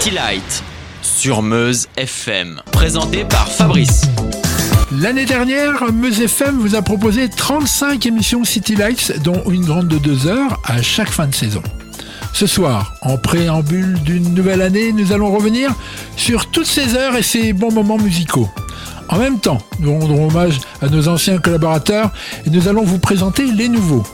City Light sur Meuse FM, présenté par Fabrice. L'année dernière, Meuse FM vous a proposé 35 émissions City Lights, dont une grande de 2 heures à chaque fin de saison. Ce soir, en préambule d'une nouvelle année, nous allons revenir sur toutes ces heures et ces bons moments musicaux. En même temps, nous rendrons hommage à nos anciens collaborateurs et nous allons vous présenter les nouveaux.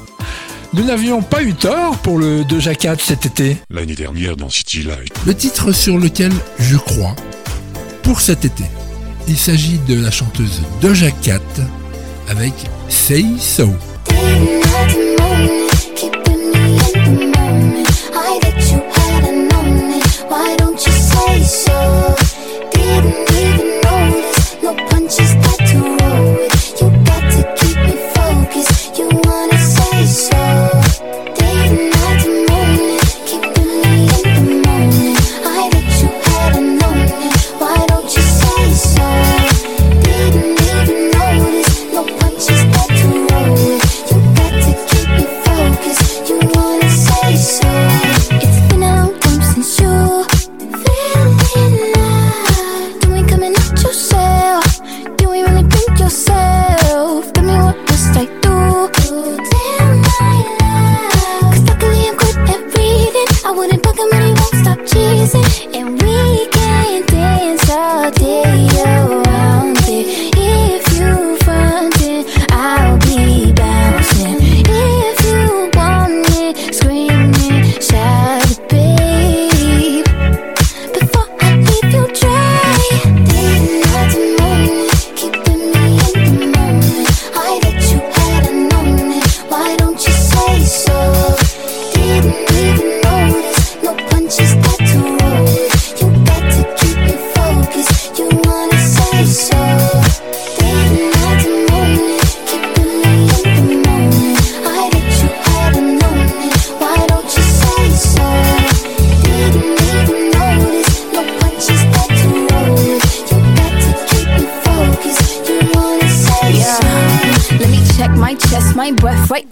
Nous n'avions pas eu tort pour le Doja Cat cet été. L'année dernière dans City Light. Le titre sur lequel je crois pour cet été. Il s'agit de la chanteuse Doja Cat avec Say So.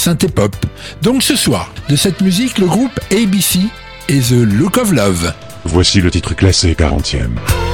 synthé. Donc ce soir, de cette musique, le groupe ABC et The Look of Love. Voici le titre classé 40e.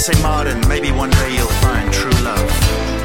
Say, Martin, maybe one day you'll find true love.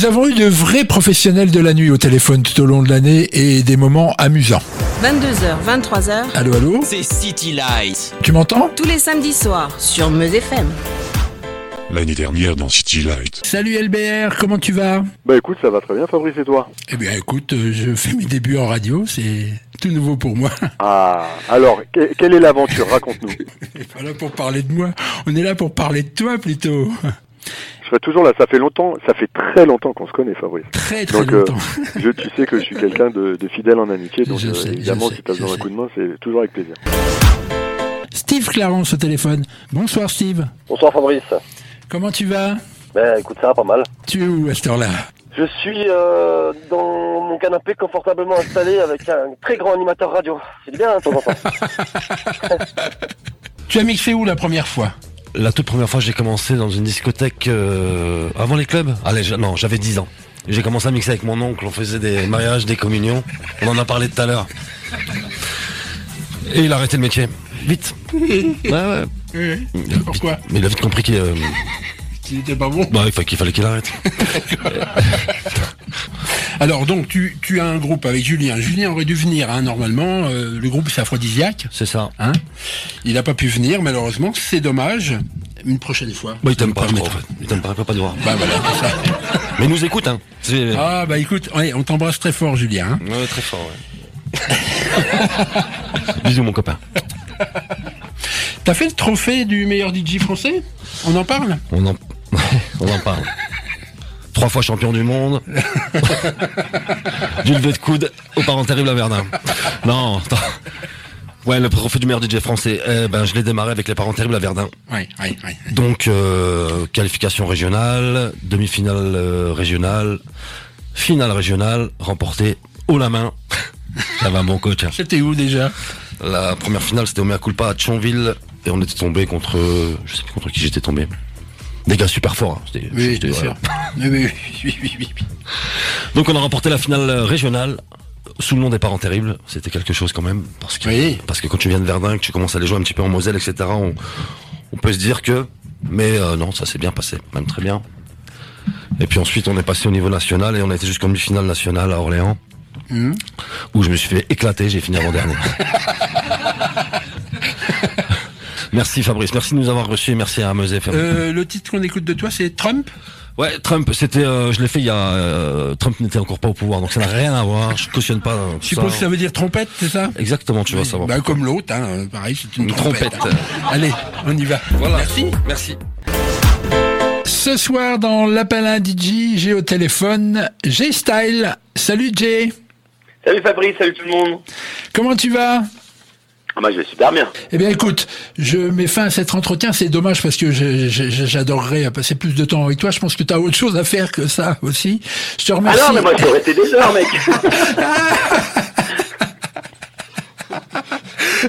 Nous avons eu de vrais professionnels de la nuit au téléphone tout au long de l'année et des moments amusants. 22h, 23h, Allô, allô C'est City Lights. Tu m'entends? Tous les samedis soirs sur Meuse FM. L'année dernière dans City Light. Salut LBR, comment tu vas? Bah écoute, ça va très bien Fabrice et toi? Eh bien écoute, euh, je fais mes débuts en radio, c'est tout nouveau pour moi. Ah, alors, que- quelle est l'aventure? Raconte-nous. On est pas là pour parler de moi, on est là pour parler de toi plutôt. Je serai toujours là, ça fait longtemps, ça fait très longtemps qu'on se connaît Fabrice. Très très Donc, euh, longtemps. Je, tu sais que je suis quelqu'un de, de fidèle en amitié, donc Je euh, sais, évidemment si tu as besoin d'un coup de main, c'est toujours avec plaisir. Steve Clarence au téléphone. Bonsoir Steve, Bonsoir Fabrice. comment tu vas? Ben écoute, ça va pas mal. Tu es où à cette heure-là? Je suis euh, dans mon canapé confortablement installé avec un très grand animateur radio. C'est bien hein, de temps en temps. Tu as mixé où la première fois? La toute première fois, j'ai commencé dans une discothèque euh, avant les clubs. Allez, je- non, j'avais 10 ans. J'ai commencé à mixer avec mon oncle. On faisait des mariages, des communions. On en a parlé tout à l'heure. Et il a arrêté le métier. Vite. Ouais, ouais. Pourquoi Mais il a vite compris qu'il euh, Tu n'étais pas bon bah, il fallait qu'il arrête. Alors donc tu, tu as un groupe avec Julien. Julien aurait dû venir hein, normalement. euh, le groupe c'est Aphrodisiaque. C'est ça. Hein il n'a pas pu venir malheureusement. C'est dommage. Une prochaine fois. Bah, il t'aime pas, crois, en fait. Il t'aime pas, pas te voir. Bah voilà, c'est ça. Mais il nous écoute, hein. Ah bah écoute, ouais, on t'embrasse très fort Julien. hein. Ouais, très fort, ouais. Bisous, mon copain. T'as fait le trophée du meilleur DJ français? On en parle? On en, on en parle. Trois fois champion du monde. du lever de coude aux parents terribles à Verdun. Non, attends. Ouais, le trophée du meilleur DJ français. Eh ben, je l'ai démarré avec les parents terribles à Verdun. Oui, oui, oui. Donc, euh, qualification régionale, demi-finale euh, régionale, finale régionale, remportée haut la main. Ça va, mon coach. hein. C'était où déjà? La première finale, c'était au Mea Culpa à Thionville. Et on était tombé contre, je sais plus contre qui j'étais tombé. Des gars super forts. hein. C'était- Oui, bien sûr. Oui, oui, oui, oui, oui, oui. Donc on a remporté la finale régionale sous le nom des parents terribles. C'était quelque chose quand même. Parce que, Oui. parce que quand tu viens de Verdun, que tu commences à aller jouer un petit peu en Moselle, etc., on, on peut se dire que... Mais euh, non, ça s'est bien passé, même très bien. Et puis ensuite, on est passé au niveau national et on a été jusqu'en demi-finale nationale à Orléans. Mhm. Où je me suis fait éclater, j'ai fini avant-dernier. merci Fabrice, merci de nous avoir reçus et merci à Meuse FM. Euh, le titre qu'on écoute de toi, c'est Trump? Ouais, Trump, c'était, euh, je l'ai fait il y a, euh, Trump n'était encore pas au pouvoir, donc ça n'a rien à voir. Je cautionne pas. euh, Je suppose ça. que ça veut dire trompette, c'est ça? Exactement, tu vas savoir. Bah, comme l'autre, hein, pareil, c'est une, Une trompette. trompette. Allez, on y va. Voilà. Merci. Merci. Ce soir, dans l'appel à un DJ, j'ai au téléphone G-Style. Salut Jay. Salut Fabrice, salut tout le monde. Comment tu vas? Ah bah je vais super bien. Eh bien, écoute, je mets fin à cet entretien. C'est dommage parce que j'adorerais passer plus de temps avec toi. Je pense que tu as autre chose à faire que ça aussi. Je te Ah remercie. non mais moi peux rester des heures mec.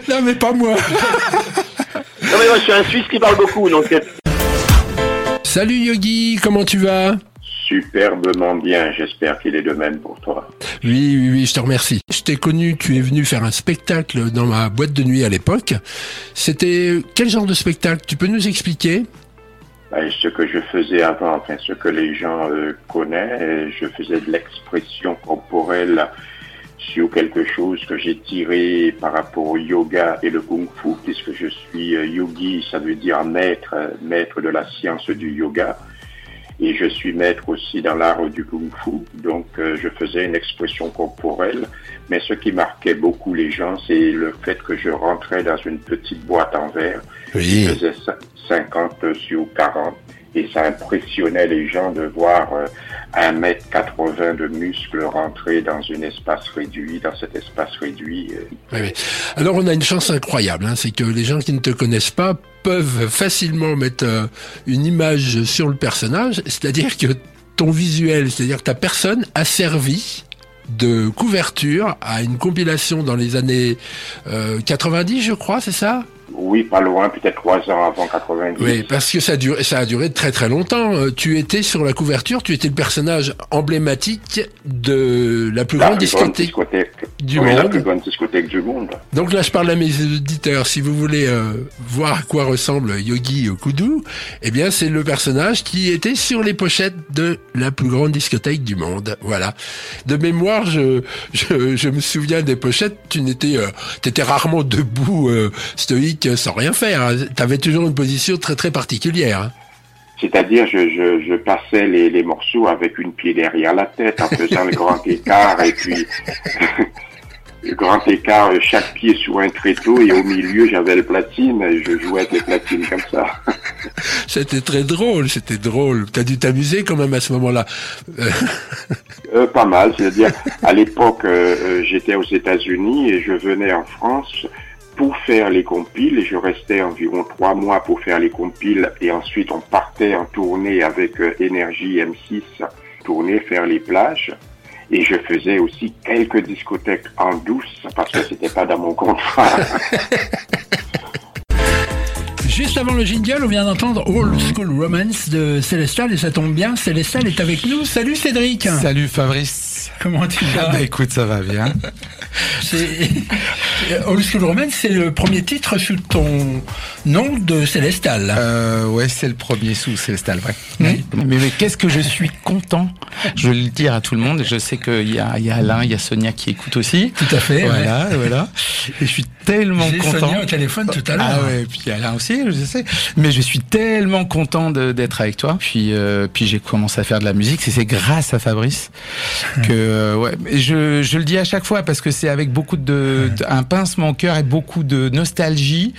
Non, mais pas moi. non mais moi je suis un Suisse qui parle beaucoup donc euh, Salut Yogi, comment tu vas? Superbement bien, j'espère qu'il est de même pour toi. Oui, oui, oui, je te remercie. Je t'ai connu, tu es venu faire un spectacle dans ma boîte de nuit à l'époque. C'était quel genre de spectacle? Tu peux nous expliquer? Ben, ce que je faisais avant, enfin ce que les gens euh, connaissent, je faisais de l'expression corporelle sur quelque chose que j'ai tiré par rapport au yoga et le kung fu, puisque je suis euh, yogi, ça veut dire maître, maître de la science du yoga. Et je suis maître aussi dans l'art du kung fu, donc euh, je faisais une expression corporelle. Mais ce qui marquait beaucoup les gens, c'est le fait que je rentrais dans une petite boîte en verre Oui. faisait cin- 50 sur 40. Et ça impressionnait les gens de voir euh, 1m80 de muscles rentrer dans un espace réduit, dans cet espace réduit. euh, Oui, oui. Alors on a une chance incroyable, hein, c'est que les gens qui ne te connaissent pas peuvent facilement mettre euh, une image sur le personnage, c'est-à-dire que ton visuel, c'est-à-dire que ta personne a servi de couverture à une compilation dans les années euh, 90, je crois, c'est ça? Oui, pas loin, peut-être trois ans avant 90. Oui, parce que ça a duré, ça a duré très très longtemps. Euh, Tu étais sur la couverture, tu étais le personnage emblématique de la plus La grande plus grande discothèque. du oui, la monde. plus grande discothèque du monde. Donc là, je parle à mes auditeurs. Si vous voulez euh, voir à quoi ressemble Yogi Kudu, eh bien, c'est le personnage qui était sur les pochettes de la plus grande discothèque du monde. Voilà. De mémoire, je, je, je me souviens des pochettes. Tu n'étais, euh, t'étais rarement debout, euh, stoïque, sans rien faire. hein. T'avais toujours une position très très particulière. hein. C'est-à-dire, je, je, je passais les, les morceaux avec une pied derrière la tête en faisant le grand écart et puis le grand écart, chaque pied sur un tréteau et au milieu j'avais le platine et je jouais avec les platines comme ça. C'était très drôle, c'était drôle. T'as dû t'amuser quand même à ce moment-là. Euh, Euh, pas mal, c'est-à-dire à l'époque euh, euh, j'étais aux États-Unis et je venais en France pour faire les compiles je restais environ trois mois pour faire les compiles et ensuite on partait en tournée avec euh, Énergie M6, tourner, faire les plages. Et je faisais aussi quelques discothèques en douce parce que c'était pas dans mon contrat. Juste avant le jingle, on vient d'entendre Old School Romance de Célestal et ça tombe bien, Célestal est avec nous. Salut Cédric Salut Fabrice. Comment tu Ah vas bah écoute, ça va bien. C'est- Old School Romance, c'est le premier titre sous ton nom de Célestal. Euh, ouais, c'est le premier sous Célestal, vrai. Mais, mais qu'est-ce que je suis content. Je vais le dire à tout le monde. Je sais qu'il y a, il y a Alain, il y a Sonia qui écoute aussi. Tout à fait. Voilà, voilà. Et je suis tellement J'ai content. Sonia au téléphone tout à l'heure. Ah ouais, puis Alain aussi, je sais. Mais je suis tellement content de- d'être avec toi. Puis, euh, puis j'ai commencé à faire de la musique. C'est c'est grâce à Fabrice que, euh, ouais. Je, je le dis à chaque fois parce que c'est avec beaucoup de, de- un pincement au cœur et beaucoup de nostalgie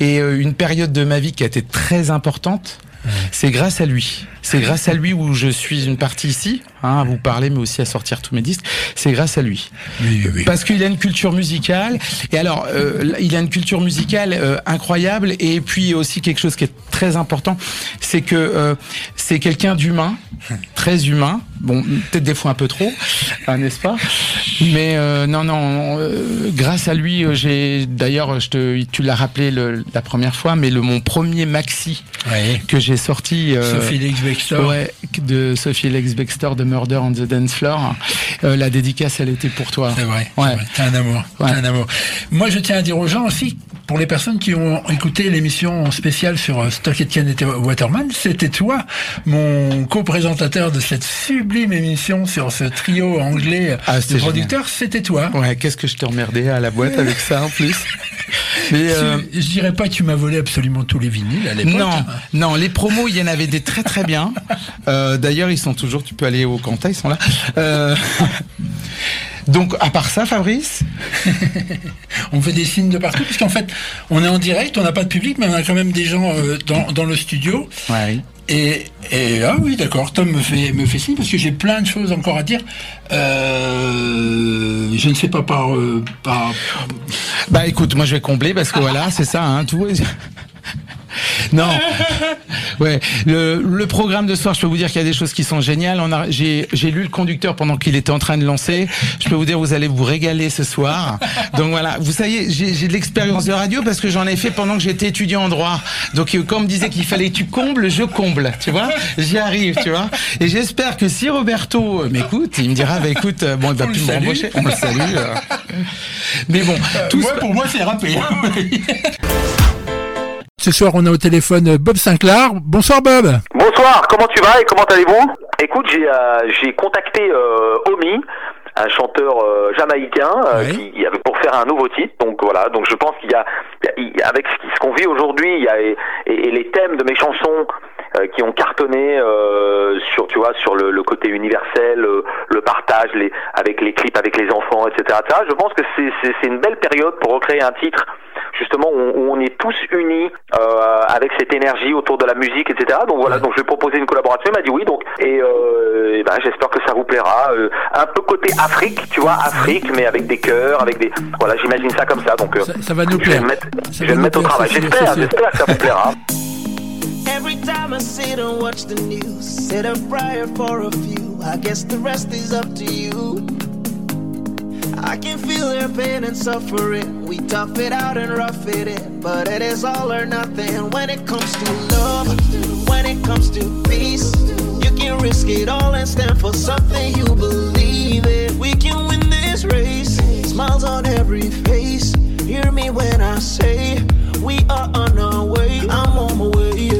et euh, une période de ma vie qui a été très importante. C'est grâce à lui. C'est grâce à lui où je suis une partie ici, hein, à vous parler, mais aussi à sortir tous mes disques. C'est grâce à lui. Oui, oui, oui. Parce qu'il a une culture musicale. Et alors, euh, il a une culture musicale euh, incroyable. Et puis aussi quelque chose qui est très important, c'est que euh, c'est quelqu'un d'humain, très humain. Bon, peut-être des fois un peu trop, hein, n'est-ce pas? Mais euh, non, non. euh, grâce à lui, euh, j'ai d'ailleurs, je te, tu l'as rappelé le- la première fois, mais le mon premier maxi Ouais. que j'ai sorti. euh, Sophie Bextor. Ouais, de Sophie Lex Baxter de Murder on the Dance Floor. Euh, la dédicace, elle était pour toi. C'est vrai. Ouais. T'es un amour. Ouais. un amour. Moi, je tiens à dire aux gens aussi, pour les personnes qui ont écouté l'émission spéciale sur euh, Stock Aitken et Waterman, c'était toi, mon co-présentateur de cette sublime émission sur ce trio anglais Ah, de producteurs, c'était toi. Ouais, qu'est-ce que je t'ai emmerdé à la boîte avec ça en plus. Mais euh, Je dirais pas que tu m'as volé absolument tous les vinyles à l'époque. non, non, les promos, il y en avait des très très bien. Euh, D'ailleurs, ils sont toujours. Tu peux aller au Quentin, ils sont là. Euh, donc, à part ça, Fabrice, On fait des signes de partout, puisqu'en fait, on est en direct, on n'a pas de public, mais on a quand même des gens euh, dans, dans le studio. ouais. Et, et ah oui, d'accord, Tom me fait, me fait signe parce que j'ai plein de choses encore à dire. Euh, je ne sais pas par, euh, par. Bah écoute, moi je vais combler parce que voilà, c'est ça, hein, tout. Non, ouais. Le, le programme de ce soir, je peux vous dire qu'il y a des choses qui sont géniales. On a, j'ai, j'ai lu le conducteur pendant qu'il était en train de lancer. Je peux vous dire, vous allez vous régaler ce soir. Donc voilà, vous savez, j'ai, j'ai de l'expérience de radio parce que j'en ai fait pendant que j'étais étudiant en droit. Donc euh, quand on me disait qu'il fallait que tu combles, je comble. Tu vois, j'y arrive, tu vois. Et j'espère que si Roberto euh, m'écoute, il me dira, bah écoute, euh, bon, il va On plus me salue. rembaucher. On le salue. euh. Mais bon, tout moi, pour moi, c'est râpé. Ce soir, on a au téléphone Bob Sinclair. Bonsoir Bob. Bonsoir, comment tu vas et comment allez-vous? Écoute, j'ai euh, j'ai contacté euh, Omi, un chanteur euh, jamaïcain euh, Oui. qui pour faire un nouveau titre. Donc voilà, donc je pense qu'il y a, y avec ce qu'on vit aujourd'hui, il y a et, et- les thèmes de mes chansons euh, qui ont cartonné, euh, sur tu vois sur le, le côté universel, euh, le partage, les avec les clips avec les enfants, etc. etc. Je pense que c'est une belle période pour recréer un titre justement où, où on est tous unis euh, avec cette énergie autour de la musique, etc. Donc voilà, donc je vais proposer une collaboration. Il m'a dit oui, donc et, euh, et ben j'espère que ça vous plaira. Euh, un peu côté Afrique, tu vois, Afrique, mais avec des chœurs, avec des voilà, j'imagine ça comme ça. Donc euh, Ça va nous je vais plaire. me mettre, Ça je va vais me mettre au travail. J'espère, j'espère que ça vous plaira. Every time I sit and watch the news, said a prayer for a few. I guess the rest is up to you. I can feel their pain and suffering. We tough it out and rough it in, but it is all or nothing when it comes to love. When it comes to peace, you can risk it all and stand for something you believe in. We can win this race. Smiles on every face. Hear me when I say we are on our way. I'm on my way.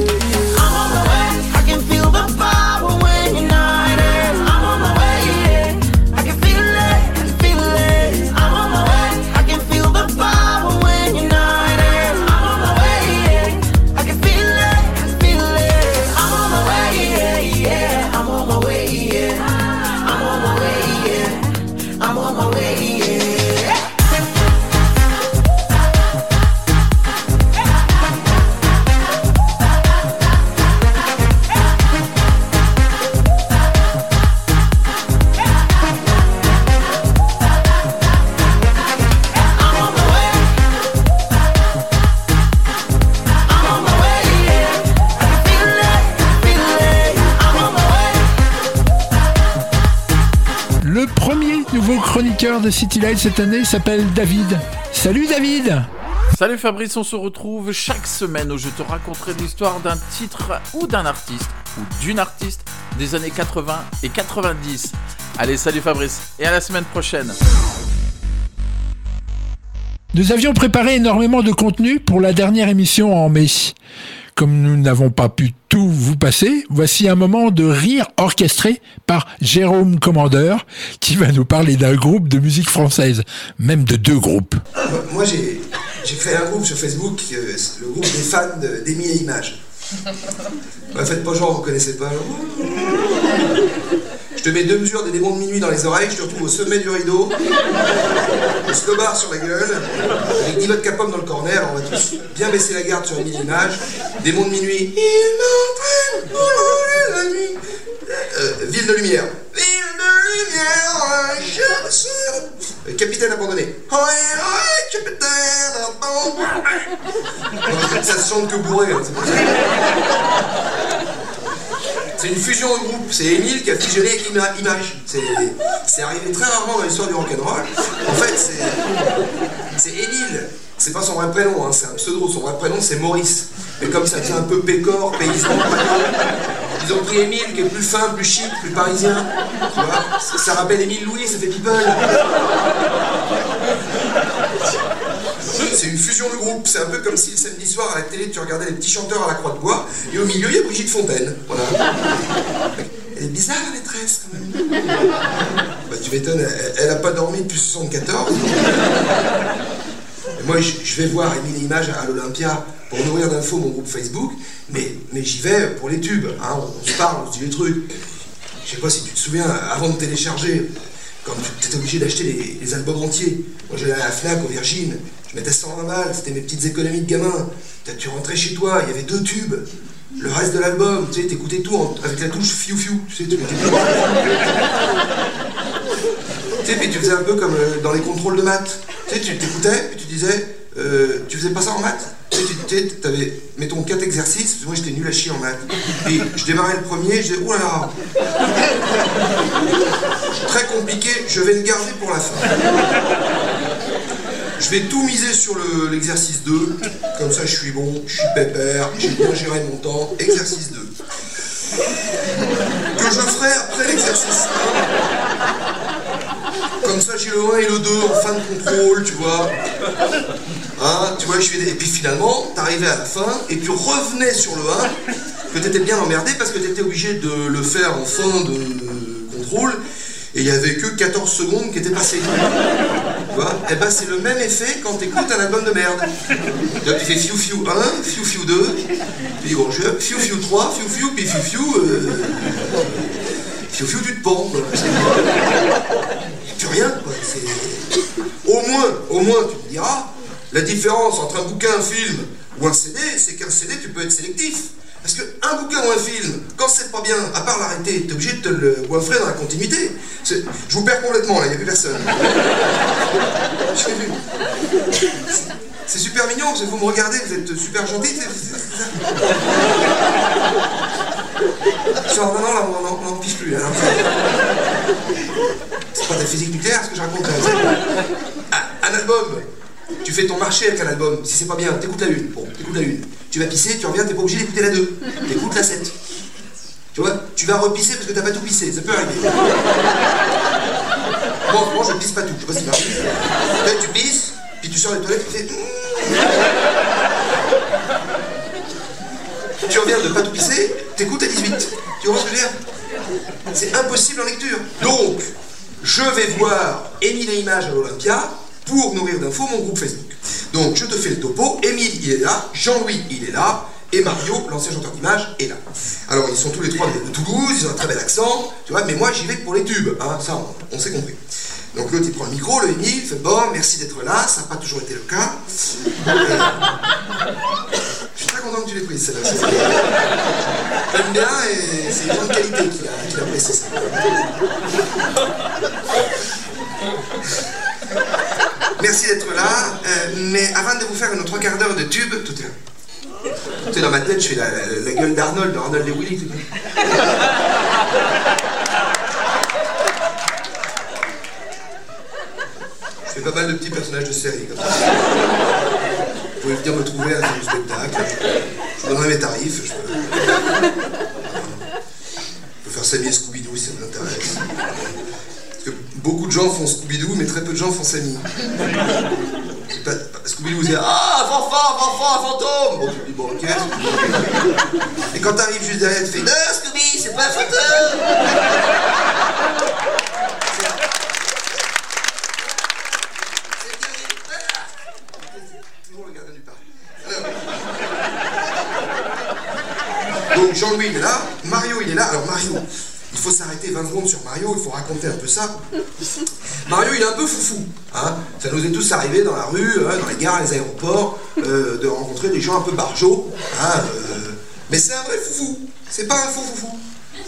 City Light cette année s'appelle David. Salut David Salut Fabrice, on se retrouve chaque semaine où je te raconterai l'histoire d'un titre ou d'un artiste ou d'une artiste des années 80 et 90. Allez, salut Fabrice et à la semaine prochaine. Nous avions préparé énormément de contenu pour la dernière émission en mai. Comme nous n'avons pas pu tout vous passer, voici un moment de rire orchestré par Jérôme Commandeur qui va nous parler d'un groupe de musique française, même de deux groupes. Moi, j'ai créé un groupe sur Facebook, euh, le groupe des fans de- d'Emi et Images. Bah, faites pas genre, vous connaissez pas. Je te mets deux mesures des démons de minuit dans les oreilles, je te retrouve au sommet du rideau, le slobard sur la gueule, avec Diva de Capom dans le corner, on va tous bien baisser la garde sur Emi et Images. Démons de minuit, il m'entraîne pour la nuit. Euh, ville de lumière. Ville je suis. Euh, Capitaine abandonné. Ouais, ouais, capitaine abandonné. Ça se chante que bourré, hein, c'est une fusion de groupe. C'est Émile qui a fusionné avec Ima- Image. C'est arrivé très rarement dans l'histoire du rock'n'roll. En fait, c'est Émile. C'est pas son vrai prénom, hein, c'est un pseudo. Son vrai prénom, c'est Maurice. Mais comme ça tient un peu pécor, paysan, ils ont pris Émile qui est plus fin, plus chic, plus parisien. Tu vois ça, rappelle Émile Louis, ça fait people. C'est une fusion de groupe. C'est un peu comme si le samedi soir à la télé tu regardais les petits chanteurs à la croix de bois et au milieu il y a Brigitte Fontaine. Elle est bizarre la maîtresse quand même. Bah, tu m'étonnes, elle, elle a pas dormi depuis 74. Moi je, vais voir Émile Images à l'Olympia pour nourrir d'infos mon groupe Facebook, mais, mais j'y vais pour les tubes. hein. On, se parle, on se dit les trucs. Je sais pas si tu te souviens, avant de télécharger, quand tu étais obligé d'acheter les, albums entiers. Moi j'allais à la Fnac, au Virgin, je mettais 120 balles, c'était mes petites économies de gamin. Tu rentrais chez toi, il y avait deux tubes. Le reste de l'album, tu sais, t'écoutais tout avec la touche fiou fiou, tu sais, tu. Tu sais, tu faisais un peu comme euh, dans les contrôles de maths. Tu t'écoutais, puis tu disais, euh, tu faisais pas ça en maths? Tu sais, t'avais, mettons, quatre exercices, moi j'étais nul à chier en maths. Puis je démarrais le premier, je disais, là Très compliqué, je vais le garder pour la fin. Je vais tout miser sur le- l'exercice 2, comme ça je suis bon, je suis pépère, j'ai bien géré mon temps. Exercice 2. Que je ferai après l'exercice 1. Comme ça, j'ai le 1 et le 2 en fin de contrôle, tu vois. Hein, Et puis finalement, t'arrivais à la fin et tu revenais sur le 1, que t'étais bien emmerdé parce que t'étais obligé de le faire en fin de contrôle et il y avait que 14 secondes qui étaient passées. Tu vois Et ben c'est le même effet quand t'écoutes un album de merde. Tu fais fiou fiou 1, fiou fiou 2, puis bon, je fiou fiou 3, fiou fiou, puis fiou fiou. Euh... Fiou fiou, tu te pends, rien, quoi. Au moins, au moins, tu me diras, la différence entre un bouquin, un film ou un CD, c'est qu'un CD, tu peux être sélectif. Parce qu'un bouquin ou un film, quand c'est pas bien, à part l'arrêter, t'es obligé de te le goinfrer dans la continuité. Je vous perds complètement, là, il n'y a plus personne. C'est- super mignon, vous me regardez, vous êtes super gentil. Genre, non, non, là, on n'en- pige plus. C'est pas de la physique nucléaire ce que je raconte là. c'est- Un, un album, tu fais ton marché avec un album. Si c'est pas bien, t'écoutes la une. Bon, t'écoutes la une. Tu vas pisser, tu reviens, t'es pas obligé d'écouter la 2. T'écoutes la 7. Tu vois, tu vas repisser parce que t'as pas tout pissé, ça peut arriver. Bon, moi je pisse pas tout, je sais pas si ça. Là, tu pisses, puis tu sors les toilettes, tu fais. Tu reviens de pas tout pisser, t'écoutes à 18. Tu vois ce que je veux dire? C'est impossible en lecture. Donc, je vais voir Émile et Images à l'Olympia pour nourrir d'infos mon groupe Facebook. Donc, je te fais le topo. Émile, il est là. Jean-Louis, il est là. Et Mario, l'ancien chanteur d'images, est là. Alors, ils sont tous les trois de Toulouse, ils ont un très bel accent, tu vois, mais moi, j'y vais pour les tubes, hein, ça, on s'est compris. Donc, l'autre, il prend le micro, le Émile, il fait Bon, merci d'être là, ça n'a pas toujours été le cas. Je suis très content que tu l'aies prise, celle-là. J'aime bien et c'est une grande qualité qu'il a, qu'il ça. Merci d'être là, euh, mais avant de vous faire nos trois quarts d'heure de tube, tout est là. Tu sais, dans ma tête, je fais la, gueule d'Arnold, d'Arnold et Willy. Pas mal de petits personnages de série comme ça. Vous pouvez venir me trouver à la fin du spectacle. Je vous donnerai mes tarifs. Je peux, je peux faire Samy et Scooby-Doo si ça vous intéresse. Parce que beaucoup de gens font Scooby-Doo, mais très peu de gens font Samy. Scooby-Doo, c'est Ah, fanfan, fanfan, fantôme Bon, tu dis, bon, ok. Et quand t'arrives juste derrière, tu fais Non, Scooby, c'est pas un fantôme Toujours le gardien du parc. Alors. Donc Jean-Louis il est là, Mario il est là. Alors Mario, il faut s'arrêter 20 secondes sur Mario, il faut raconter un peu ça. Mario il est un peu foufou. Hein ça nous est tous arrivé dans la rue, hein, dans les gares, les aéroports, euh, de rencontrer des gens un peu barjots. Hein, euh, mais c'est un vrai foufou, c'est pas un faux foufou.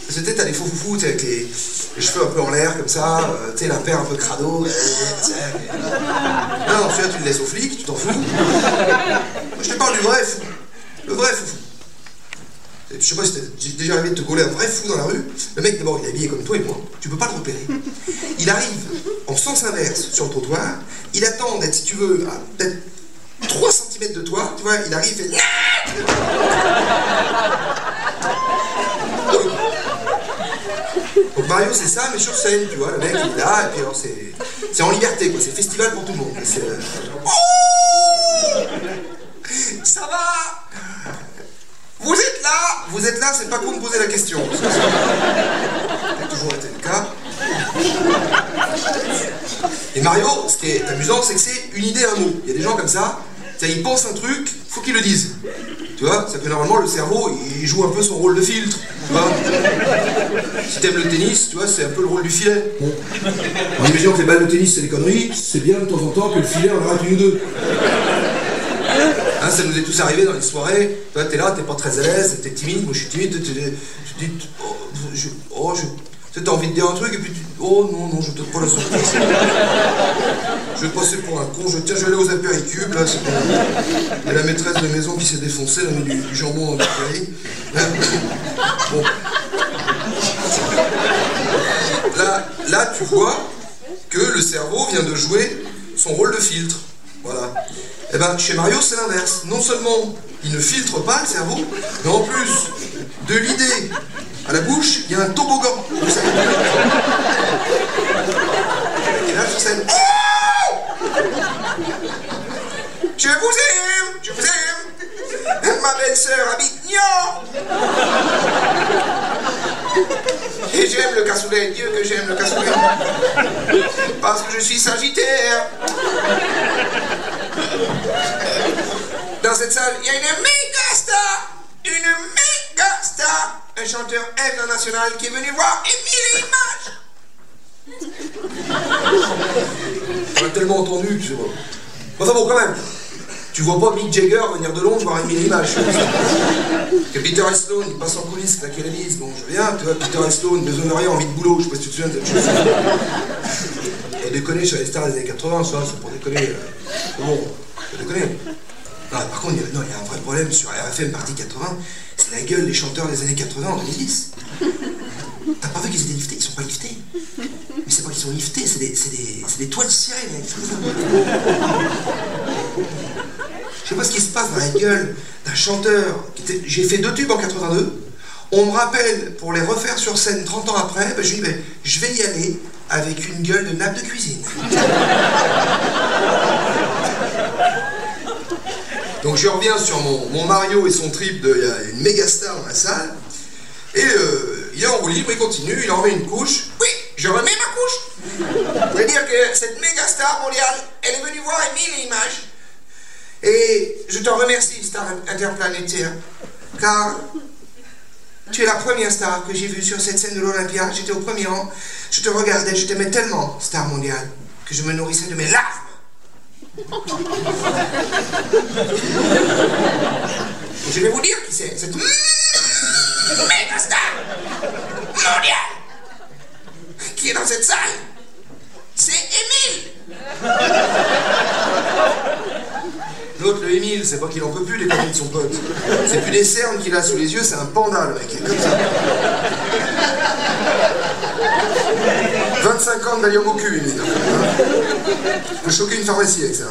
C'était t'as des faux foufous avec les, les cheveux un peu en l'air comme ça, euh, sais, l'impair un peu crado. euh, mais- Non, celui-là tu le laisses au flic, tu t'en fous. Je te parle du vrai fou, le vrai foufou. Je sais pas si j'ai déjà arrivé de te gauler un vrai fou dans la rue. Le mec, d'abord, il est habillé comme toi et moi. Tu peux pas le repérer. Il arrive en sens inverse sur le trottoir. Il attend d'être, si tu veux, à peut-être 3 cm de toi. Tu vois, il arrive et. Donc Mario, c'est ça, mais sur scène, tu vois. Le mec, il est là, et puis alors, c'est. C'est en liberté, quoi. C'est festival pour tout le monde. Euh, Oh Ça va vous êtes là Vous êtes là, c'est pas con de poser la question. Ça a toujours été le cas. Et Mario, ce qui est amusant, c'est que c'est une idée, un mot. Il y a des gens comme ça, ils pensent un truc, faut qu'ils le disent. Tu vois C'est que normalement, le cerveau, il joue un peu son rôle de filtre. Tu vois Si t'aimes le tennis, tu vois, c'est un peu le rôle du filet. Bon. En imaginant que les balles de tennis, c'est des conneries, c'est bien de temps en temps que le filet en arrête une ou deux. Ça nous est tous arrivé dans les soirées. Toi, t'es là, t'es pas très à l'aise, t'es timide, moi je suis timide, tu dis, oh, je, oh, t'as envie de dire un truc et puis tu, oh non, non, je peut-être pas la sortir. Je vais passer pour un con, je, tiens, je vais aller aux apéricubes, là, c'est y a la maîtresse de maison qui s'est défoncée, elle a mis du, jambon dans. Bon. Là, là, tu vois que le cerveau vient de jouer son rôle de filtre. Voilà. Eh ben, chez Mario, c'est l'inverse. Non seulement il ne filtre pas le cerveau, mais en plus, de l'idée à la bouche, il y a un toboggan. Vous savez. Et là, sur scène. Oh Je vous aime, je vous aime. Ma belle-sœur habite Niort. Et j'aime le cassoulet, Dieu que j'aime le cassoulet. Parce que je suis sagittaire. Dans cette salle, il y a une méga star. Une méga star. Un chanteur international qui est venu voir Émile Image. On a tellement entendu que je. Enfin bon, quand même. Tu vois pas Mick Jagger venir de Londres voir Émile Image. Que Peter Stone, il passe en coulisses, claquer la bise. Bon, je viens, tu vois, Peter Stone, besoin de rien, envie de boulot, je sais pas si tu te souviens de cette chose. Et déconner sur les stars des années 80, ça, c'est pour déconner. euh, Bon, faut déconner. Non, par contre, il y a, y a un vrai problème sur RFM partie 80, c'est la gueule des chanteurs des années 80 en 2010. T'as pas vu qu'ils étaient liftés Ils sont pas liftés. Mais c'est pas qu'ils sont liftés, c'est des, des, des toiles cirées. Je sais pas ce qui se passe dans la gueule d'un chanteur. J'ai fait deux tubes en 82. On me rappelle pour les refaire sur scène 30 ans après. Ben, je dis, ben, je vais y aller avec une gueule de nappe de cuisine. Donc je reviens sur mon, Mario et son trip de. Y a une méga star dans la salle. Et euh, il est en roue libre, il continue, il en remet une couche. Oui, je remets ma couche. Je veux dire que cette méga star mondiale, elle est venue voir Emile Image. Et je te remercie, star interplanétaire, car tu es la première star que j'ai vue sur cette scène de l'Olympia. J'étais au premier rang. Je te regardais, je t'aimais tellement, star mondiale, que je me nourrissais de mes larmes. Je vais vous dire qui c'est. Cette méga star mondiale qui est dans cette salle. C'est Émile. L'autre, le Émile, c'est pas qu'il en peut plus des conneries de son pote. C'est plus des cernes qu'il a sous les yeux, c'est un panda, le mec. Il comme ça. 25 ans de au cul, Émile. Je peux choquer une pharmacie avec ça.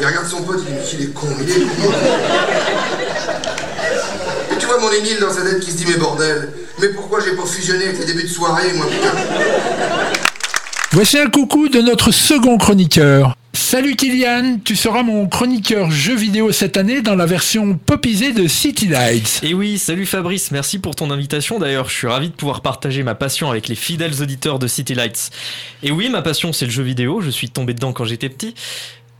Il regarde son pote, il dit, qu'il est con, il est con. Et tu vois mon Émile dans sa tête qui se dit, mais bordel, mais pourquoi j'ai pas fusionné avec les débuts de soirée, moi, putain Voici un coucou de notre second chroniqueur. Salut Kylian, tu seras mon chroniqueur jeux vidéo cette année dans la version popisée de City Lights. Et oui, salut Fabrice, merci pour ton invitation d'ailleurs. Je suis ravi de pouvoir partager ma passion avec les fidèles auditeurs de City Lights. Et oui, ma passion c'est le jeu vidéo, je suis tombé dedans quand j'étais petit.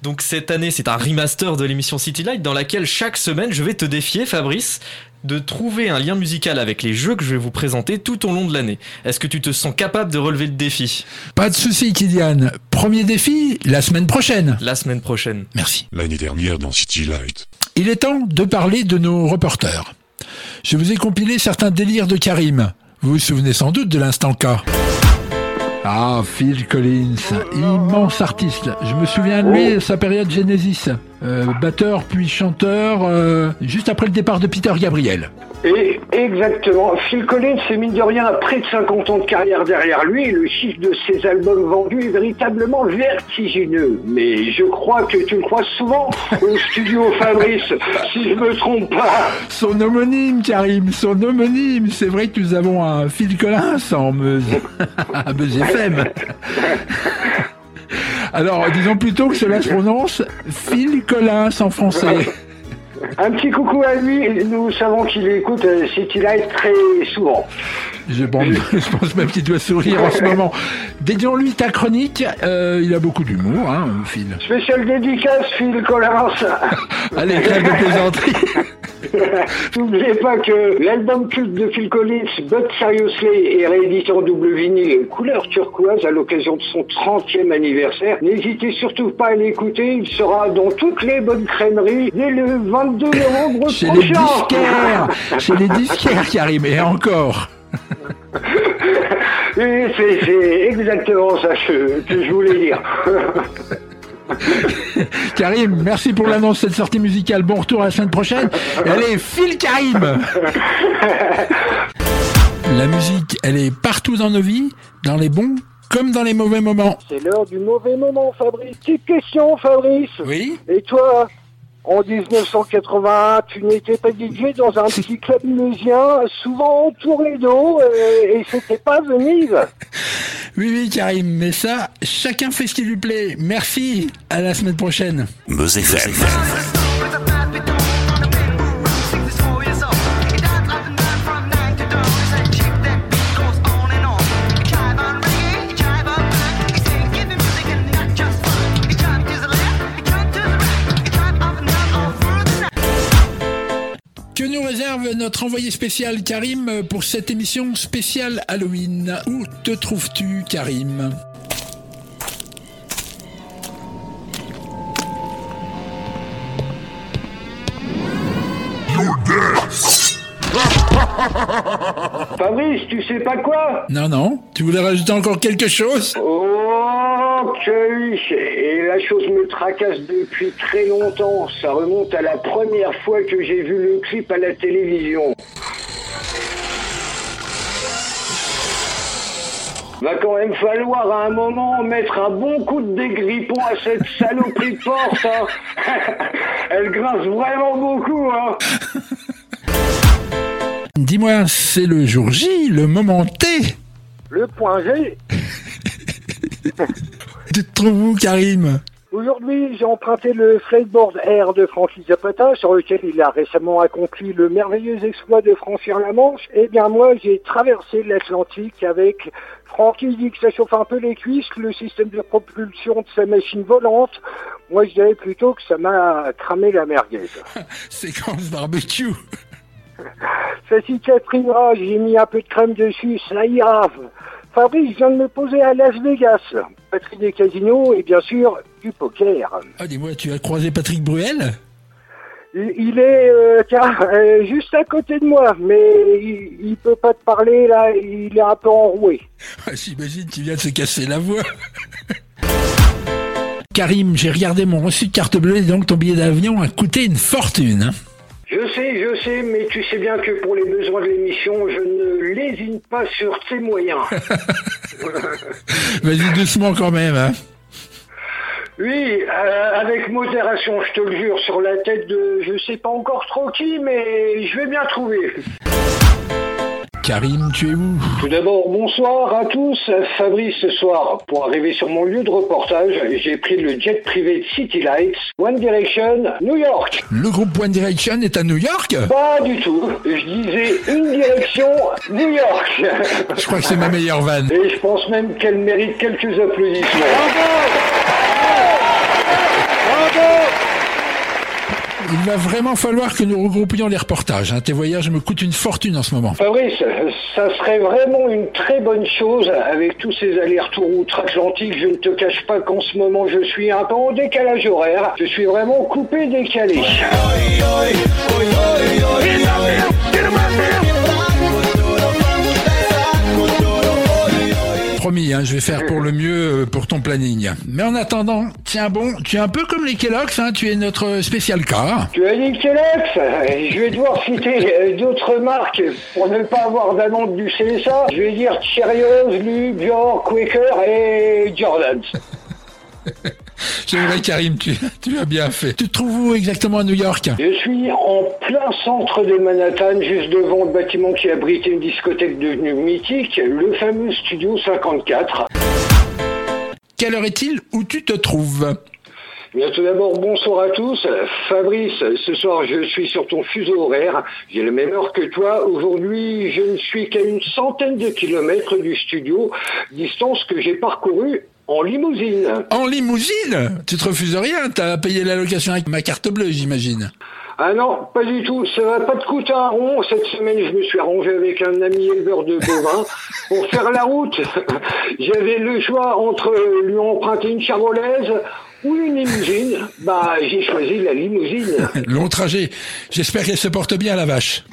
Donc cette année, c'est un remaster de l'émission City Light dans laquelle chaque semaine, je vais te défier, Fabrice, de trouver un lien musical avec les jeux que je vais vous présenter tout au long de l'année. Est-ce que tu te sens capable de relever le défi? Pas de souci Kylian. Premier défi, la semaine prochaine. La semaine prochaine. Merci. L'année dernière dans City Light. Il est temps de parler de nos reporters. Je vous ai compilé certains délires de Karim. Vous vous souvenez sans doute de l'instant K. Ah, Phil Collins, immense artiste. Je me souviens de lui, sa période Genesis. Euh, batteur puis chanteur, euh, juste après le départ de Peter Gabriel. Et exactement. Phil Collins, c'est mine de rien, près de 50 ans de carrière derrière lui. Le chiffre de ses albums vendus est véritablement vertigineux. Mais je crois que tu le croises souvent au studio Fabrice, si je me trompe pas. Son homonyme, Karim, son homonyme. C'est vrai que nous avons un Phil Collins en Meuse, à Meuse FM. Alors, disons plutôt que cela se prononce Phil Collins en français. Un petit coucou à lui. Nous savons qu'il écoute euh, City Light très souvent. Je pense, je pense même qu'il doit sourire en ce moment. Dédions-lui ta chronique. Euh, il a beaucoup d'humour, hein, Phil. Spécial dédicace, Phil Collins. Allez, trêve de plaisanterie. N'oubliez pas que l'album culte de Phil Collins, But Seriously, est réédité en double vinyle couleur turquoise à l'occasion de son 30e anniversaire. N'hésitez surtout pas à l'écouter, il sera dans toutes les bonnes crèmeries dès le 22 novembre Chez les prochain. disquaires Chez les disquaires, Karim, et encore c'est c'est exactement ça que, que je voulais dire. Karim, merci pour l'annonce de cette sortie musicale. Bon retour à la semaine prochaine. Et allez, file Karim La musique, elle est partout dans nos vies, dans les bons comme dans les mauvais moments. C'est l'heure du mauvais moment, Fabrice. Petite question, Fabrice. Oui. Et toi, en 1981, tu n'étais pas DJ dans un petit club musicien, souvent entouré d'eau, et, et c'était pas Venise. Oui, oui, Karim, mais ça, chacun fait ce qui lui plaît. Merci, à la semaine prochaine. FM. Que nous réserve notre envoyé spécial Karim pour cette émission spéciale Halloween? Où te trouves-tu, Karim? Fabrice, tu sais pas quoi? Non, non. Tu voulais rajouter encore quelque chose? Oh, que oui Et la chose me tracasse depuis très longtemps. Ça remonte à la première fois que j'ai vu le clip à la télévision. Va quand même falloir à un moment mettre un bon coup de dégrippon à cette saloperie de porte. hein. Elle grince vraiment beaucoup, hein. Dis-moi, c'est le jour J, le moment T Le point G. Tu te trouves où, Karim Aujourd'hui, j'ai emprunté le Flightboard Air de Francis Zapata, sur lequel il a récemment accompli le merveilleux exploit de franchir la Manche. Eh bien, moi, j'ai traversé l'Atlantique avec Francky dit que ça chauffe un peu les cuisses, le système de propulsion de sa machine volante. Moi, je dirais plutôt que ça m'a cramé la merguez. Séquence barbecue? Ça cicatrisera, j'ai mis un peu de crème dessus, ça ira. Fabrice vient de me poser à Las Vegas. Patrie des casinos et bien sûr du poker. Ah, dis-moi, tu as croisé Patrick Bruel? Il est euh, tiens, euh, juste à côté de moi, mais il, il peut pas te parler là, il est un peu enroué. Ah, J'imagine qu'il vient de se casser la voix. Karim, j'ai regardé mon reçu de carte bleue et donc ton billet d'avion a coûté une fortune. hein. Je sais, je sais, mais tu sais bien que pour les besoins de l'émission, je ne lésine pas sur tes moyens. Vas-y doucement quand même. Hein. Oui, euh, avec modération, je te le jure, sur la tête de je sais pas encore trop qui, mais je vais bien trouver. Karim, tu es où? Tout d'abord, bonsoir à tous. Fabrice, ce soir, pour arriver sur mon lieu de reportage, j'ai pris le jet privé de City Lights, One Direction, New York. Le groupe One Direction est à New York? Pas du tout. Je disais une direction, New York. Je crois que c'est ma meilleure vanne. Et je pense même qu'elle mérite quelques applaudissements. Il va vraiment falloir que nous regroupions les reportages. hein. Tes voyages me coûtent une fortune en ce moment. Fabrice, ça serait vraiment une très bonne chose avec tous ces allers-retours outre-Atlantique. Je ne te cache pas qu'en ce moment, je suis un peu en décalage horaire. Je suis vraiment coupé, décalé. Promis, hein, je vais faire pour le mieux euh, pour ton planning. Mais en attendant, tiens bon, tu es un peu comme les Kellogg's, hein, tu es notre spécial cas. Tu as dit Kellogg's Je vais devoir citer euh, d'autres marques pour ne pas avoir d'amende du CSA. Je vais dire Cheerios, Lu, Bjork, Quaker et Jordan. C'est vrai, Karim, tu, tu as bien fait. Tu te trouves où exactement à New York? Je suis en plein centre de Manhattan, juste devant le bâtiment qui abrite une discothèque devenue mythique, le fameux Studio 54. Quelle heure est-il? Où tu te trouves? Bien, tout d'abord, bonsoir à tous. Fabrice, ce soir, je suis sur ton fuseau horaire. J'ai la même heure que toi. Aujourd'hui, je ne suis qu'à une centaine de kilomètres du studio, distance que j'ai parcourue en limousine. En limousine Tu te refuses rien T'as payé la location avec ma carte bleue, j'imagine. Ah non, pas du tout. Ça va pas te coûter un rond. Cette semaine, je me suis arrangé avec un ami éleveur de bovins pour faire la route. J'avais le choix entre lui emprunter une charolaise ou une limousine. Bah, j'ai choisi la limousine. Long trajet. J'espère qu'elle se porte bien, la vache.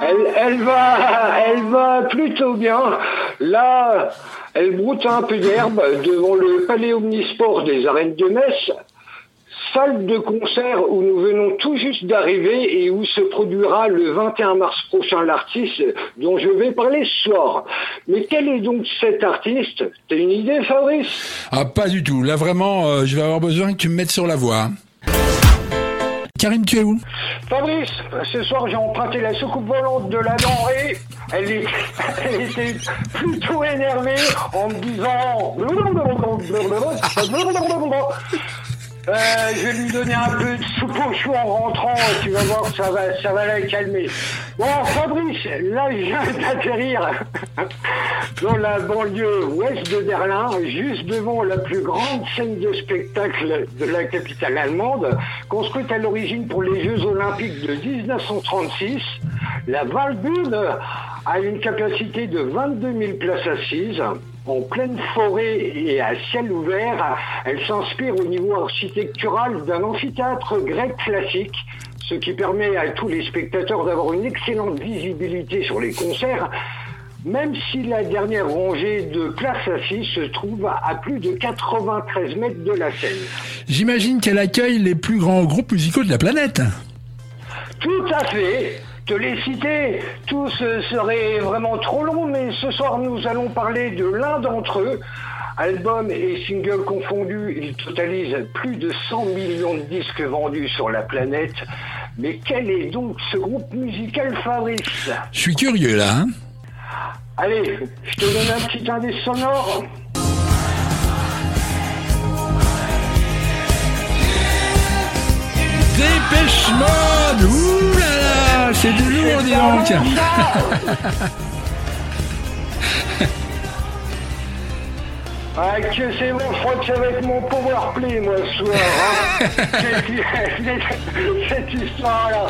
Elle, elle va, elle va plutôt bien. Là, elle broute un peu d'herbe devant le palais omnisport des arènes de Metz. Salle de concert où nous venons tout juste d'arriver et où se produira le 21 mars prochain l'artiste dont je vais parler ce soir. Mais quel est donc cet artiste? T'as une idée, Fabrice? Ah, pas du tout. Là, vraiment, euh, je vais avoir besoin que tu me mettes sur la voie. Karim, tu es où? Fabrice, ce soir j'ai emprunté la soucoupe volante de la denrée. Elle, elle était plutôt énervée en me disant... Euh, je vais lui donner un peu de soupe au chou en rentrant, tu vas voir que ça va, ça va la calmer. Bon, Fabrice, là, je viens d'atterrir dans la banlieue ouest de Berlin, juste devant la plus grande scène de spectacle de la capitale allemande, construite à l'origine pour les Jeux Olympiques de 1936. La Waldbühne a une capacité de 22 000 places assises. En pleine forêt et à ciel ouvert, elle s'inspire au niveau architectural d'un amphithéâtre grec classique, ce qui permet à tous les spectateurs d'avoir une excellente visibilité sur les concerts, même si la dernière rangée de places assises se trouve à plus de 93 mètres de la scène. J'imagine qu'elle accueille les plus grands groupes musicaux de la planète. Tout à fait. Te les citer, tous seraient vraiment trop longs, mais ce soir nous allons parler de l'un d'entre eux. Albums et singles confondus, il totalise plus de 100 millions de disques vendus sur la planète. Mais quel est donc ce groupe musical Fabrice? Je suis curieux, là. hein. Allez, je te donne un petit indice sonore. Dépêche donc Ah, que c'est bon, je crois que être mon power play, moi, ce soir. hein. Cette- Cette histoire-là.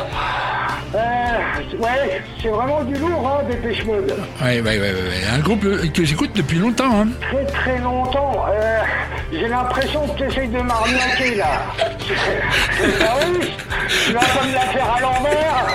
Euh, ouais, c'est vraiment du lourd, hein, Dépêche Mode. Ouais, ouais, ouais, ouais. Un groupe euh, que j'écoute depuis longtemps. Hein. Très très longtemps. Euh, J'ai l'impression que tu essayes de m'arnaquer, là. Ah tu vas pas me la faire à l'envers.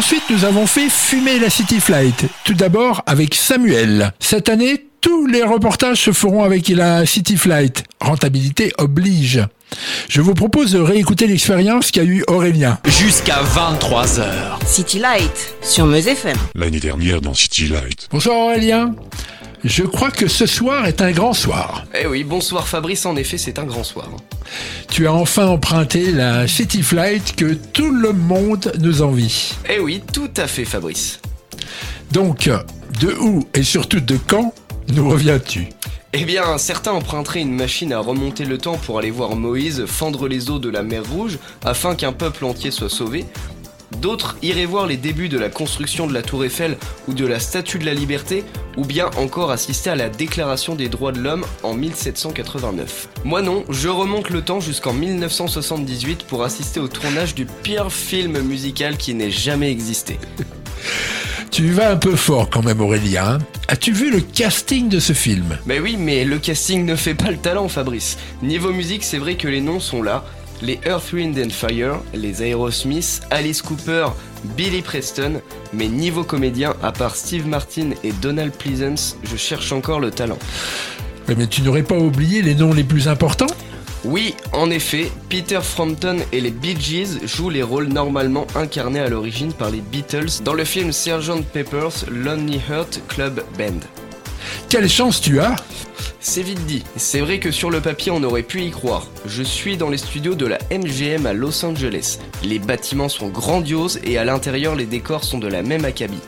Ensuite, nous avons fait fumer la City Flight. Tout d'abord avec Samuel. Cette année, tous les reportages se feront avec la City Flight. Rentabilité oblige. Je vous propose de réécouter l'expérience qu'a eu Aurélien. Jusqu'à 23h. City Light sur Meuse FM. L'année dernière dans City Light. Bonsoir Aurélien. Je crois que ce soir est un grand soir. Eh oui, bonsoir Fabrice, en effet c'est un grand soir. Tu as enfin emprunté la City Flight que tout le monde nous envie. Eh oui, tout à fait Fabrice. Donc, de où et surtout de quand nous reviens-tu? Eh bien, certains emprunteraient une machine à remonter le temps pour aller voir Moïse fendre les eaux de la mer Rouge afin qu'un peuple entier soit sauvé. D'autres iraient voir les débuts de la construction de la Tour Eiffel ou de la Statue de la Liberté, ou bien encore assister à la Déclaration des droits de l'homme en 1789. Moi non, je remonte le temps jusqu'en 1978 pour assister au tournage du pire film musical qui n'ait jamais existé. Tu vas un peu fort quand même Aurélien. hein As-tu vu le casting de ce film? Mais oui, mais le casting ne fait pas le talent, Fabrice. Niveau musique, c'est vrai que les noms sont là. Les Earth, Wind and Fire, les Aerosmith, Alice Cooper, Billy Preston, mais niveau comédien, à part Steve Martin et Donald Pleasance, je cherche encore le talent. Mais tu n'aurais pas oublié les noms les plus importants? Oui, en effet, Peter Frampton et les Bee Gees jouent les rôles normalement incarnés à l'origine par les Beatles dans le film Sgt. Pepper's Lonely Heart Club Band. Quelle chance tu as C'est vite dit. C'est vrai que sur le papier, on aurait pu y croire. Je suis dans les studios de la MGM à Los Angeles. Les bâtiments sont grandioses et à l'intérieur, les décors sont de la même acabit.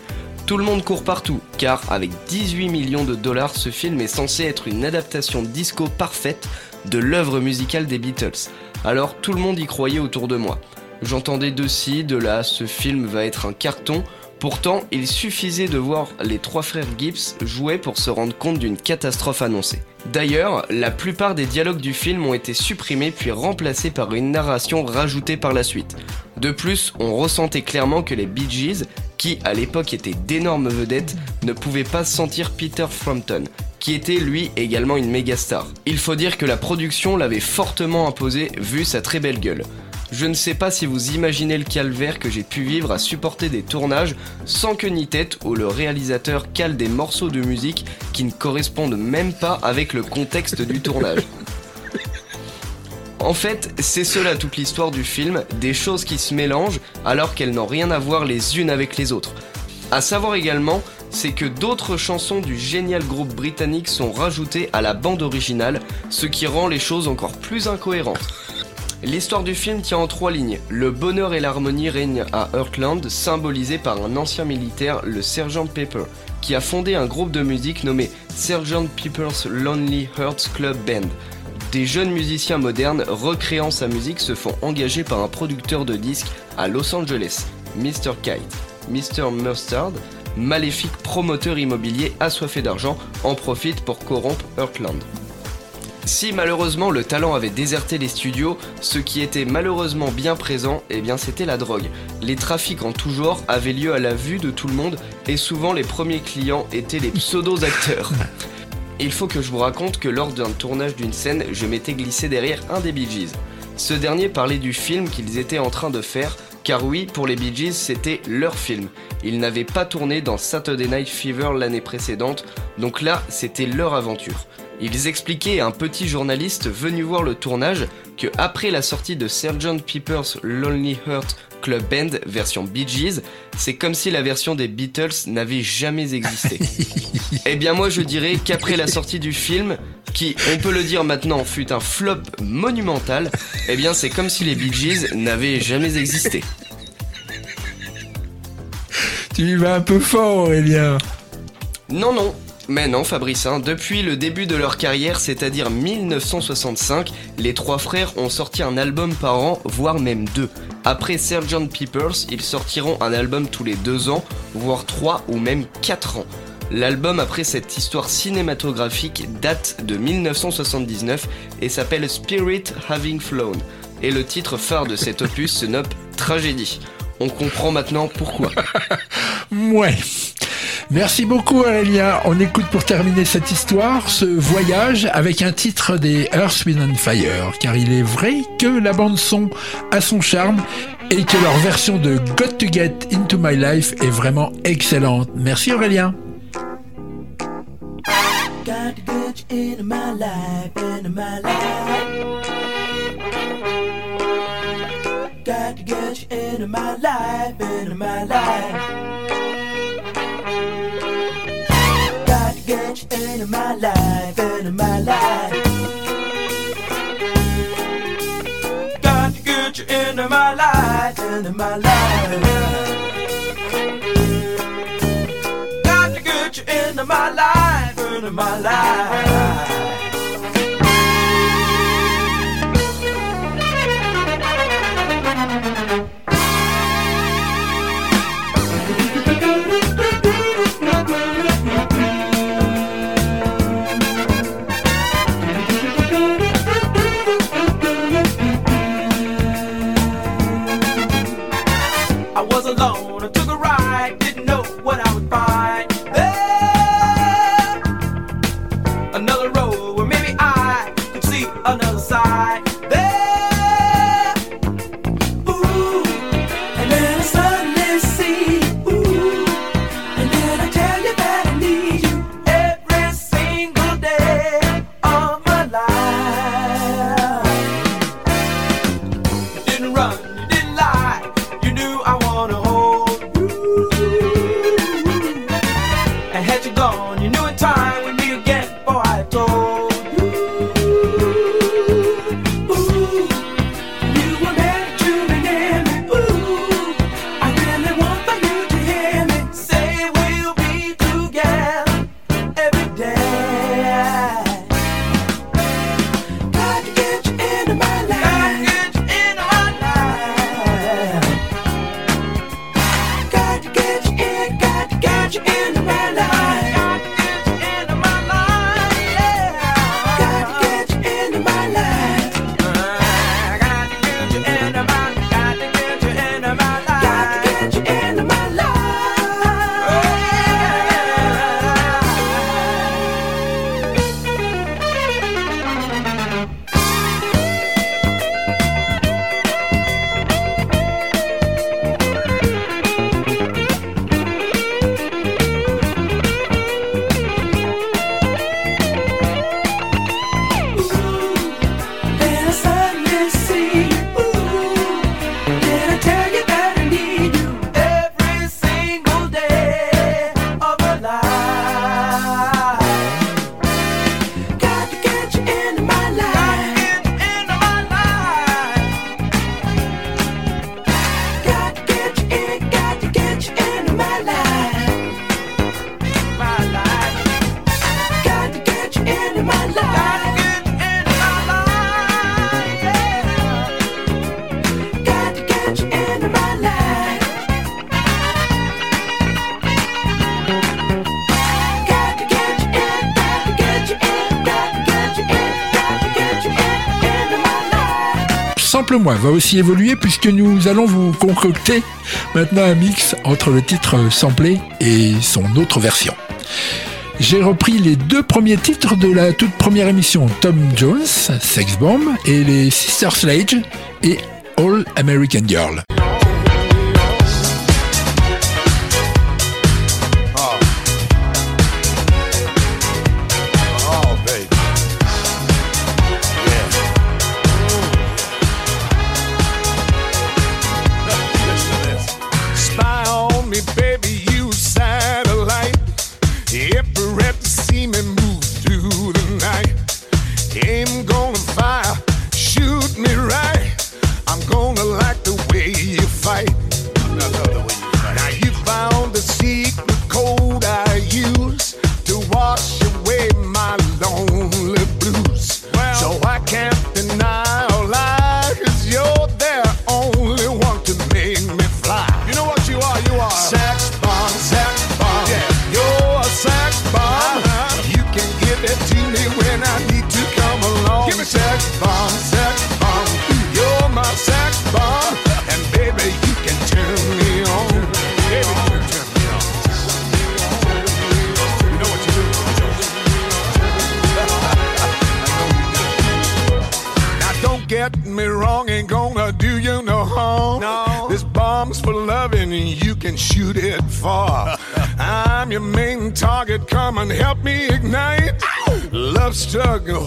Tout le monde court partout, car avec 18 millions de dollars, ce film est censé être une adaptation disco parfaite de l'œuvre musicale des Beatles. Alors tout le monde y croyait autour de moi. J'entendais de ci, de là, ce film va être un carton. Pourtant, il suffisait de voir les trois frères Gibbs jouer pour se rendre compte d'une catastrophe annoncée. D'ailleurs, la plupart des dialogues du film ont été supprimés puis remplacés par une narration rajoutée par la suite. De plus, on ressentait clairement que les Bee Gees, qui à l'époque étaient d'énormes vedettes, ne pouvaient pas sentir Peter Frampton, qui était lui également une méga star. Il faut dire que la production l'avait fortement imposé vu sa très belle gueule. Je ne sais pas si vous imaginez le calvaire que j'ai pu vivre à supporter des tournages sans que ni tête où le réalisateur cale des morceaux de musique qui ne correspondent même pas avec le contexte du tournage. En fait, c'est cela toute l'histoire du film, des choses qui se mélangent alors qu'elles n'ont rien à voir les unes avec les autres. À savoir également, c'est que d'autres chansons du génial groupe britannique sont rajoutées à la bande originale, ce qui rend les choses encore plus incohérentes. L'histoire du film tient en trois lignes. Le bonheur et l'harmonie règnent à Heartland, symbolisé par un ancien militaire, le Sergeant Pepper, qui a fondé un groupe de musique nommé Sergeant Pepper's Lonely Hearts Club Band. Des jeunes musiciens modernes recréant sa musique se font engager par un producteur de disques à Los Angeles, Mr. Kite. Mr. Mustard, maléfique promoteur immobilier assoiffé d'argent, en profite pour corrompre Heartland. Si malheureusement le talent avait déserté les studios, ce qui était malheureusement bien présent, eh bien c'était la drogue. Les trafics en tout genre avaient lieu à la vue de tout le monde et souvent les premiers clients étaient les pseudo-acteurs. Il faut que je vous raconte que lors d'un tournage d'une scène, je m'étais glissé derrière un des Bee Gees. Ce dernier parlait du film qu'ils étaient en train de faire, car oui, pour les Bee Gees, c'était leur film. Ils n'avaient pas tourné dans Saturday Night Fever l'année précédente, donc là, c'était leur aventure. Ils expliquaient à un petit journaliste venu voir le tournage que après la sortie de Sgt. Pepper's Lonely Heart Club Band version Bee Gees, c'est comme si la version des Beatles n'avait jamais existé. eh bien moi je dirais qu'après la sortie du film, qui on peut le dire maintenant fut un flop monumental, eh bien c'est comme si les Bee Gees n'avaient jamais existé. Tu y vas un peu fort Aurélien. Non, non. Mais non, Fabrice, hein, depuis le début de leur carrière, c'est-à-dire 1965, les trois frères ont sorti un album par an, voire même deux. Après Sgt. Peppers, ils sortiront un album tous les deux ans, voire trois ou même quatre ans. L'album après cette histoire cinématographique date de 1979 et s'appelle Spirit Having Flown. Et le titre phare de cet opus se nomme Tragédie. On comprend maintenant pourquoi. Ouais. Merci beaucoup Aurélien. On écoute pour terminer cette histoire ce voyage avec un titre des Earth, Wind and Fire, car il est vrai que la bande son a son charme et que leur version de Got to Get Into My Life est vraiment excellente. Merci Aurélien. You into my life, into my life. Got to get you into my life, into my life. Got to get you into my life, into my life. Va aussi évoluer puisque nous allons vous concocter maintenant un mix entre le titre samplé et son autre version. J'ai repris les deux premiers titres de la toute première émission Tom Jones, Sex Bomb, et les Sister Sledge et All American Girl. Struggle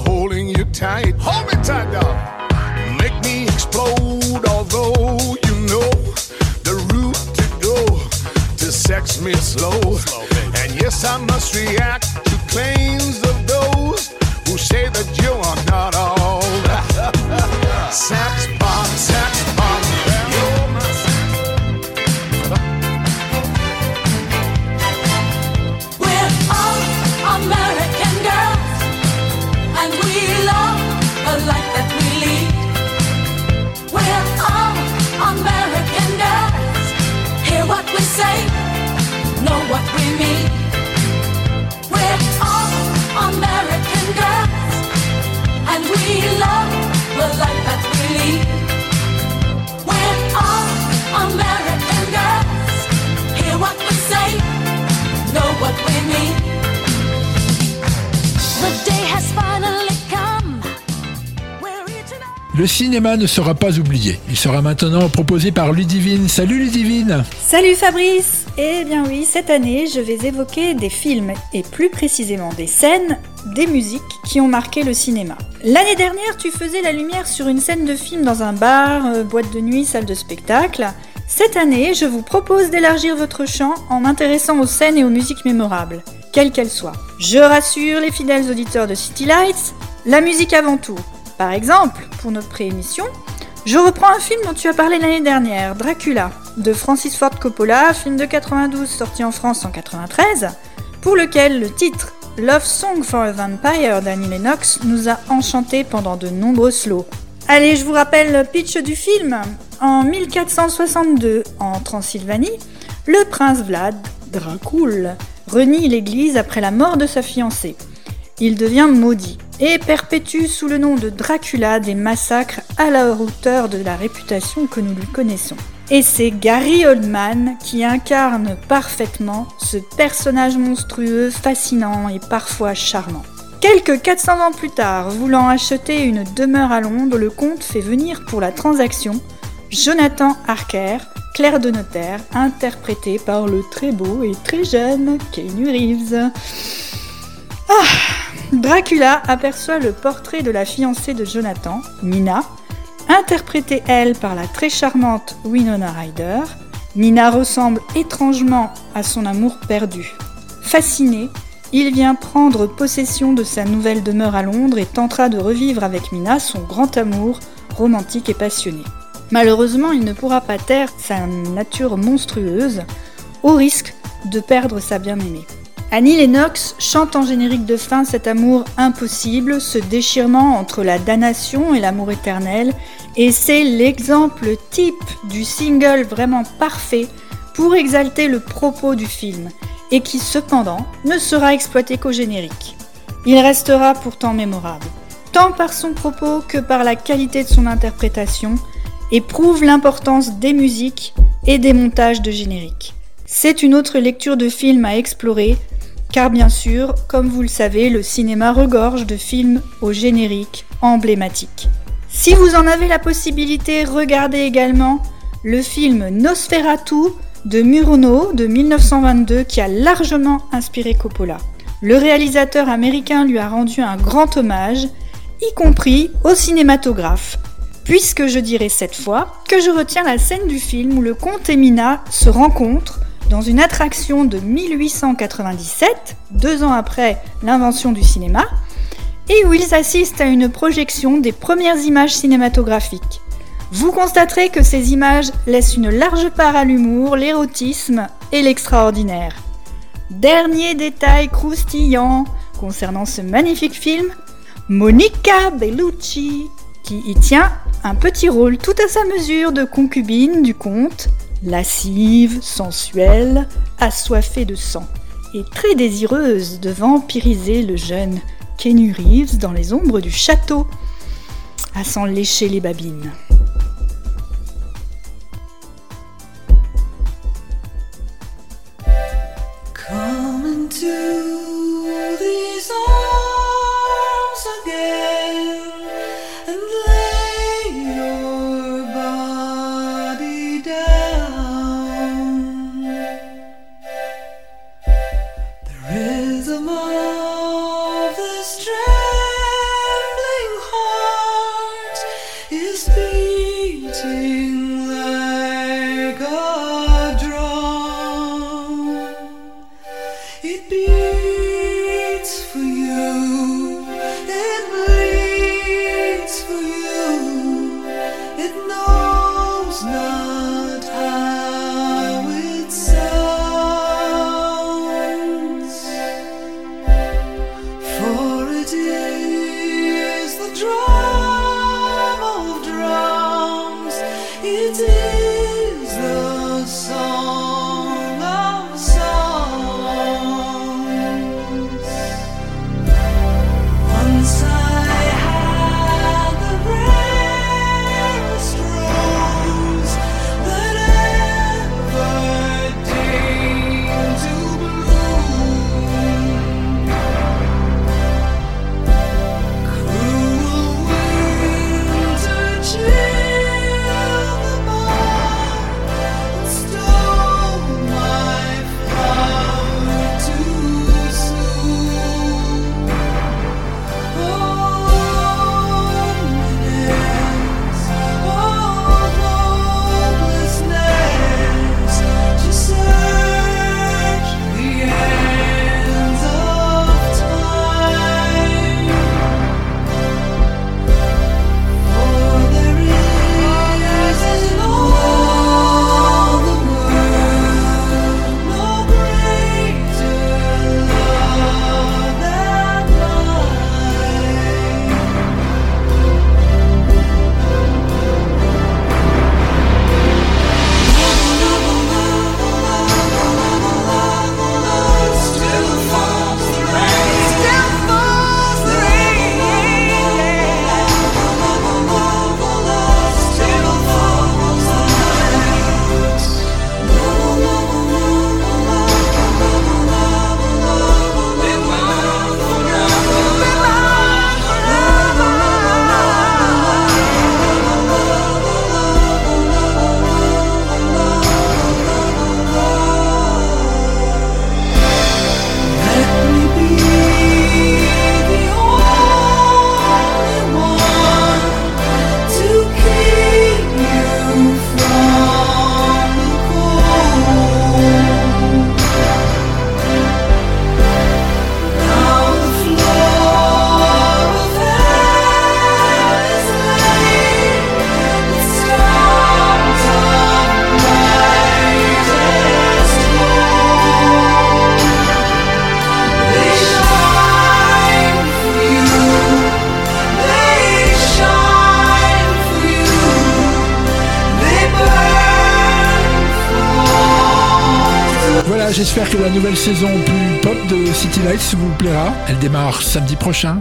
Le cinéma ne sera pas oublié. Il sera maintenant proposé par Ludivine. Salut Ludivine Salut Fabrice Eh bien oui, cette année, je vais évoquer des films, et plus précisément des scènes, des musiques qui ont marqué le cinéma. L'année dernière, tu faisais la lumière sur une scène de film dans un bar, euh, boîte de nuit, salle de spectacle. Cette année, je vous propose d'élargir votre champ en m'intéressant aux scènes et aux musiques mémorables, quelles qu'elles soient. Je rassure les fidèles auditeurs de City Lights, la musique avant tout. Par exemple, pour notre préémission, je reprends un film dont tu as parlé l'année dernière, Dracula, de Francis Ford Coppola, film de 92 sorti en France en 93, pour lequel le titre Love Song for a Vampire d'Annie Lennox nous a enchantés pendant de nombreux slows. Allez, je vous rappelle le pitch du film. En 1462, en Transylvanie, le prince Vlad, Dracul, renie l'église après la mort de sa fiancée. Il devient maudit et perpétue sous le nom de Dracula des massacres à la hauteur de la réputation que nous lui connaissons. Et c'est Gary Oldman qui incarne parfaitement ce personnage monstrueux, fascinant et parfois charmant. Quelques 400 ans plus tard, voulant acheter une demeure à Londres, le comte fait venir pour la transaction Jonathan Harker, clerc de notaire, interprété par le très beau et très jeune Keanu Reeves. Ah Dracula aperçoit le portrait de la fiancée de Jonathan, Mina, interprétée elle par la très charmante Winona Ryder. Mina ressemble étrangement à son amour perdu. Fasciné, il vient prendre possession de sa nouvelle demeure à Londres et tentera de revivre avec Mina son grand amour romantique et passionné. Malheureusement, il ne pourra pas taire sa nature monstrueuse, au risque de perdre sa bien-aimée. Annie Lennox chante en générique de fin cet amour impossible, ce déchirement entre la damnation et l'amour éternel, et c'est l'exemple type du single vraiment parfait pour exalter le propos du film, et qui cependant ne sera exploité qu'au générique. Il restera pourtant mémorable, tant par son propos que par la qualité de son interprétation, et prouve l'importance des musiques et des montages de générique. C'est une autre lecture de film à explorer, car bien sûr, comme vous le savez, le cinéma regorge de films au générique emblématique. Si vous en avez la possibilité, regardez également le film Nosferatu de Murnau de 1922 qui a largement inspiré Coppola. Le réalisateur américain lui a rendu un grand hommage, y compris au cinématographe, puisque je dirais cette fois que je retiens la scène du film où le comte et Mina se rencontrent dans une attraction de 1897, deux ans après l'invention du cinéma, et où ils assistent à une projection des premières images cinématographiques. Vous constaterez que ces images laissent une large part à l'humour, l'érotisme et l'extraordinaire. Dernier détail croustillant concernant ce magnifique film, Monica Bellucci, qui y tient un petit rôle tout à sa mesure de concubine du comte, lascive, sensuelle, assoiffée de sang, et très désireuse de vampiriser le jeune Kenny Reeves dans les ombres du château, à s'en lécher les babines. saison plus pop de City Lights vous plaira. Elle démarre samedi prochain.